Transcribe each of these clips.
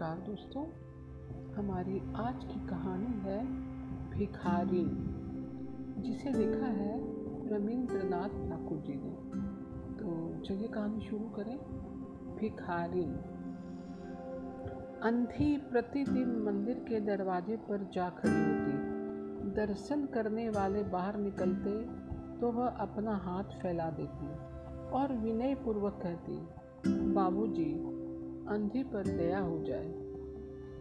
नमस्कार दोस्तों, हमारी आज की कहानी है भिखारिन जिसे लिखा है रविंद्रनाथ ठाकुर जी ने। तो चलिए कहानी शुरू करें। भिखारिन अंधी प्रतिदिन मंदिर के दरवाजे पर जा खड़ी होती। दर्शन करने वाले बाहर निकलते तो वह अपना हाथ फैला देती और विनय पूर्वक कहती, बाबूजी अंधी पर दया हो जाए।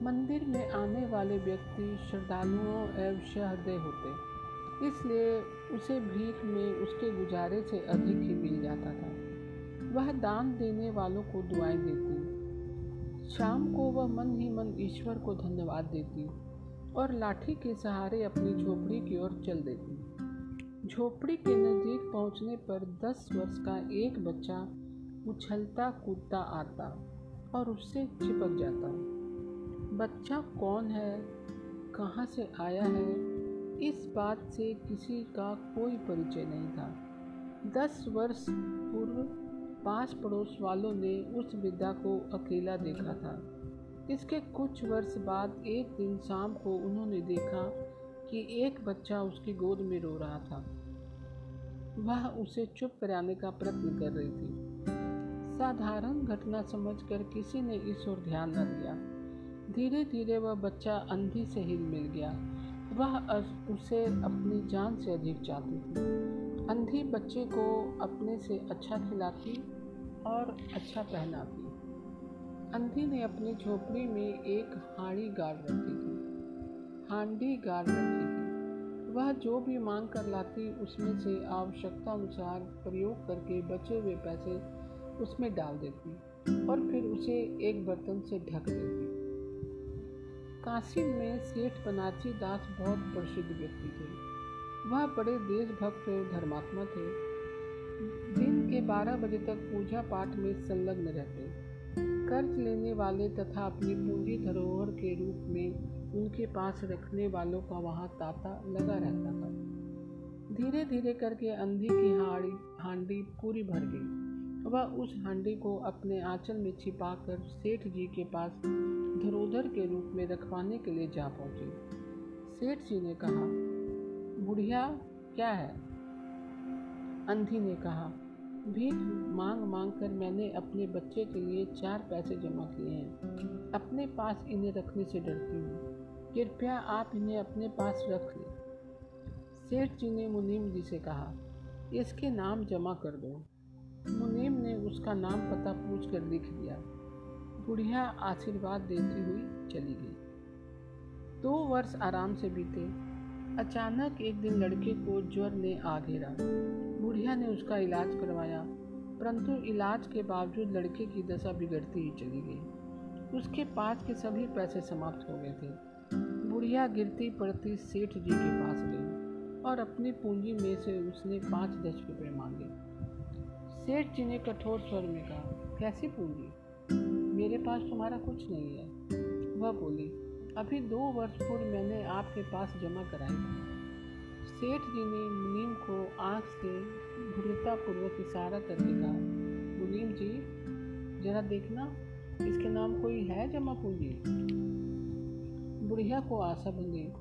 मंदिर में आने वाले व्यक्ति श्रद्धालुओं एवं सहृदय होते। इसलिए उसे भीख में उसके गुजारे से अधिक ही मिल जाता था। वह दान देने वालों को दुआएँ देती। शाम को वह मन ही मन ईश्वर को धन्यवाद देती और लाठी के सहारे अपनी झोपड़ी की ओर चल देती। झोपड़ी के नज़दीक पहुँचने पर दस वर्ष का एक बच्चा उछलता कूदता आता। और उससे चिपक जाता बच्चा कौन है? कहाँ से आया है? इस बात से किसी का कोई परिचय नहीं था। दस वर्ष पूर्व पास पड़ोस वालों ने उस विद्या को अकेला देखा था। इसके कुछ वर्ष बाद एक दिन शाम को उन्होंने देखा कि एक बच्चा उसकी गोद में रो रहा था। वह उसे चुप कराने का प्रयत्न कर रही थी। साधारण घटना समझकर किसी ने इस ओर ध्यान न दिया। धीरे धीरे वह बच्चा अंधी से हिल मिल गया। वह उसे अपनी जान से अधिक चाहती थी। अंधी बच्चे को अपने से अच्छा खिलाती और अच्छा पहनाती। अंधी ने अपनी झोपड़ी में एक हांडी गाड़ रखी थी। हांडी गाड़ रखी थी। वह जो भी मांग कर लाती, उसमें से आवश्यकता अनुसार प्रयोग करके बचे हुए पैसे उसमें डाल देती और फिर उसे एक बर्तन से ढक देती। काशी में सेठ बनाची दास बहुत प्रसिद्ध व्यक्ति थे। वह बड़े देशभक्त और धर्मात्मा थे। दिन के 12 बजे तक पूजा पाठ में संलग्न रहते। कर्ज लेने वाले तथा अपनी पूंजी धरोहर के रूप में उनके पास रखने वालों का वहाँ तांता लगा रहता था। धीरे धीरे करके अंधी की हाड़ी, हांडी पूरी भर गई। वह उस हांडी को अपने आंचल में छिपाकर सेठ जी के पास धरोधर के रूप में रखवाने के लिए जा पहुँची। सेठ जी ने कहा, बुढ़िया, क्या है? अंधी ने कहा, भीख मांग मांग कर मैंने अपने बच्चे के लिए चार पैसे जमा किए हैं। अपने पास इन्हें रखने से डरती हूँ। कृपया आप इन्हें अपने पास रख लें। सेठ जी ने मुनीम जी से कहा, इसके नाम जमा कर दो। मुनीम ने उसका नाम पता पूछ कर लिख दिया। बुढ़िया आशीर्वाद देती हुई चली गई। दो वर्ष आराम से बीते। अचानक एक दिन लड़के को ज्वर ने आ घेरा बुढ़िया ने उसका इलाज करवाया, परंतु इलाज के बावजूद लड़के की दशा बिगड़ती ही चली गई। उसके पास के सभी पैसे समाप्त हो गए थे। बुढ़िया गिरती पड़ती सेठ जी के पास गई और अपनी पूंजी में से उसने पाँच दस रुपये मांगे। सेठ जी ने कठोर स्वर में कहा, कैसी पूंजी? मेरे पास तुम्हारा कुछ नहीं है। वह बोली, अभी दो वर्ष पूर्व मैंने आपके पास जमा कराई सेठ जी ने मुनीम को आँख से भूरतापूर्वक इशारा करके कहा, मुनीम जी, जरा देखना, इसके नाम कोई है जमा पूंजी? बुढ़िया को आशा बंधी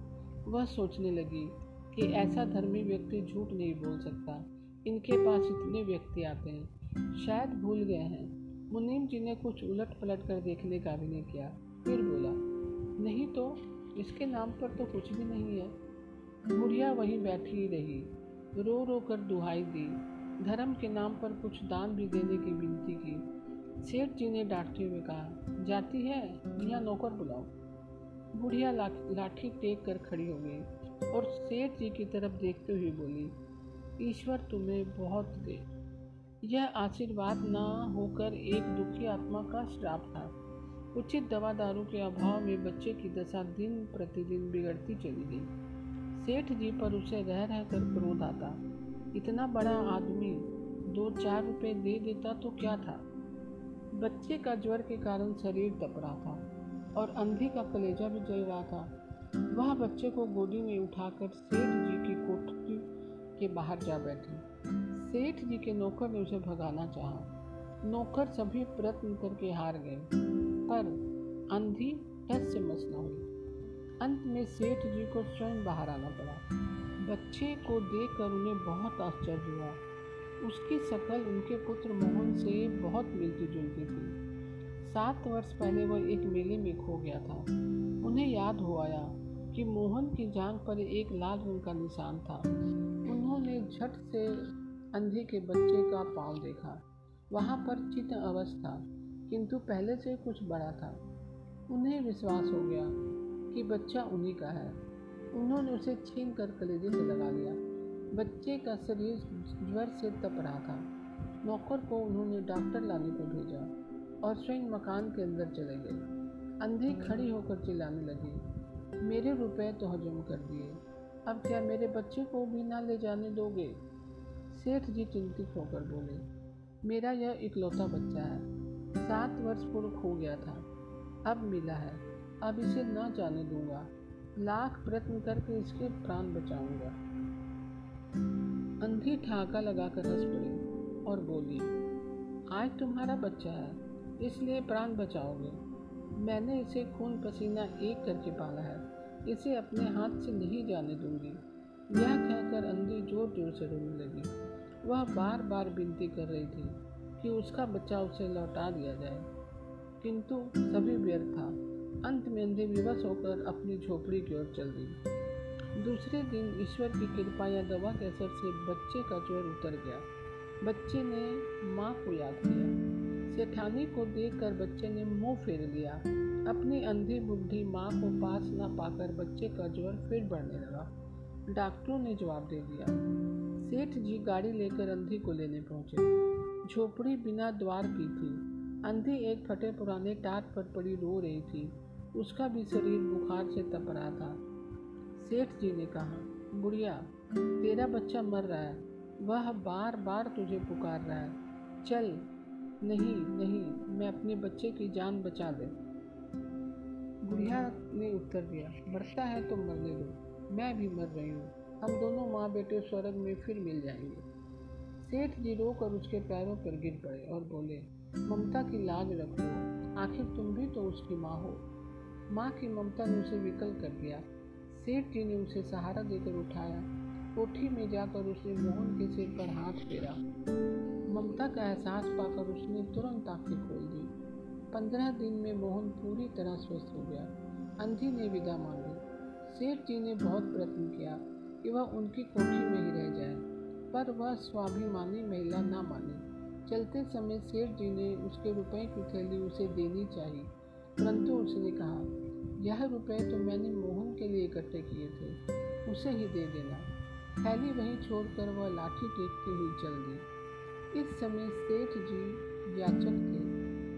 वह सोचने लगी कि ऐसा धर्मी व्यक्ति झूठ नहीं बोल सकता। इनके पास इतने व्यक्ति आते हैं। शायद भूल गए हैं। मुनीम जी ने कुछ उलट पलट कर देखने का भी नहीं किया। फिर बोला, नहीं तो इसके नाम पर तो कुछ भी नहीं है। बुढ़िया वहीं बैठी रही। रो रो कर दुहाई दी। धर्म के नाम पर कुछ दान भी देने की विनती की। सेठ जी ने डांटते हुए कहा, जाती है? यहाँ नौकर बुलाओ। बुढ़िया लाठी टेक कर खड़ी हो गई और सेठ जी की तरफ़ देखते हुए बोली ईश्वर तुम्हें बहुत दे। यह आशीर्वाद न होकर एक दुखी आत्मा का श्राप था। उचित दवा दारू के अभाव में बच्चे की दशा दिन प्रतिदिन बिगड़ती चली गई। सेठ जी पर उसे रह रह कर क्रोध आता। इतना बड़ा आदमी दो चार रुपए दे देता तो क्या था? बच्चे का ज्वर के कारण शरीर तप रहा था और अंधी का कलेजा भी जल रहा था। वह बच्चे को गोदी में उठाकर सेठ जी की कोठरी के बाहर जा बैठी। सेठ जी के नौकर ने उसे भगाना चाहा। नौकर सभी प्रयत्न करके हार गए, पर अंधी टस से मस न हुई। अंत में सेठ जी को स्वयं बाहर आना पड़ा। बच्चे को देखकर उन्हें बहुत आश्चर्य हुआ। उसकी शक्ल उनके पुत्र मोहन से बहुत मिलती जुलती थी। सात वर्ष पहले वह एक मेले में खो गया था। उन्हें याद हो आया कि मोहन की जांग पर एक लाल रंग का निशान था। उन्होंने झट से अंधी के बच्चे का पाँव देखा। वहाँ पर चित्त अवस्था किंतु पहले से कुछ बड़ा था। उन्हें विश्वास हो गया कि बच्चा उन्हीं का है। उन्होंने उसे छीन कर कलेजे से लगा लिया। बच्चे का शरीर ज्वर से तप रहा था। नौकर को उन्होंने डॉक्टर लाने को भेजा और स्वयं मकान के अंदर चले गए। अंधे खड़ी होकर चिल्लाने लगी, मेरे रुपए तो हजम कर दिए। अब क्या मेरे बच्चे को भी ना ले जाने दोगे? सेठ जी चिंतित होकर बोले, मेरा यह इकलौता बच्चा है। सात वर्ष पूर्व खो गया था। अब मिला है। अब इसे न जाने दूँगा। लाख प्रयत्न करके इसके प्राण बचाऊँगा। अंधी ठाका लगाकर हंस पड़ी और बोली, आज तुम्हारा बच्चा है, इसलिए प्राण बचाओगे। मैंने इसे खून पसीना एक करके पाला है। इसे अपने हाथ से नहीं जाने दूँगी। यह कहकर अंधी ज़ोर ज़ोर से रोने लगी। वह बार बार विनती कर रही थी कि उसका बच्चा उसे लौटा दिया जाए। किंतु सभी व्यर्थ था। अंत में अंधे विवश होकर अपनी झोपड़ी की ओर चल दी। दूसरे दिन ईश्वर की कृपा या दवा के असर से बच्चे का ज्वर उतर गया। बच्चे ने माँ को याद किया। सेठानी को देखकर बच्चे ने मुँह फेर लिया। अपनी अंधी बुढ़ी माँ को पास न पाकर बच्चे का ज्वर फिर बढ़ने लगा। डॉक्टरों ने जवाब दे दिया। सेठ जी गाड़ी लेकर अंधी को लेने पहुँचे। झोपड़ी बिना द्वार की थी। अंधी एक फटे पुराने टाट पर पड़ी रो रही थी। उसका भी शरीर बुखार से तप रहा था। सेठ जी ने कहा, बुढ़िया, तेरा बच्चा मर रहा है। वह बार बार तुझे पुकार रहा है। चल, नहीं नहीं, मैं अपने बच्चे की जान बचा दे। बुढ़िया ने उत्तर दिया, मरता है तो मरने दो, मैं भी मर रही हूँ। हम दोनों माँ बेटे स्वर्ग में फिर मिल जाएँगे। सेठ जी रोकर उसके पैरों पर गिर पड़े और बोले, ममता की लाज रखो, आखिर तुम भी तो उसकी माँ हो। माँ की ममता ने उसे विकल कर दिया। सेठ जी ने उसे सहारा देकर उठाया, कोठी में जाकर उसने मोहन के सिर पर हाथ फेरा। ममता का एहसास पाकर उसने तुरंत आँखें खोल दी। पंद्रह दिन में मोहन पूरी तरह स्वस्थ हो गया। अंधी ने विदा मांगी। सेठ जी ने बहुत प्रयत्न किया कि वह उनकी कोठी में ही रह जाए, पर वह स्वाभिमानी महिला न मानी। चलते समय सेठ जी ने उसके रुपए की थैली उसे देनी चाहिए परंतु उसने कहा, यह रुपए तो मैंने मोहन के लिए इकट्ठे किए थे, उसे ही दे देना। थैली वहीं छोड़कर वह लाठी टेकती हुई चल दी। इस समय सेठ जी याचक थे।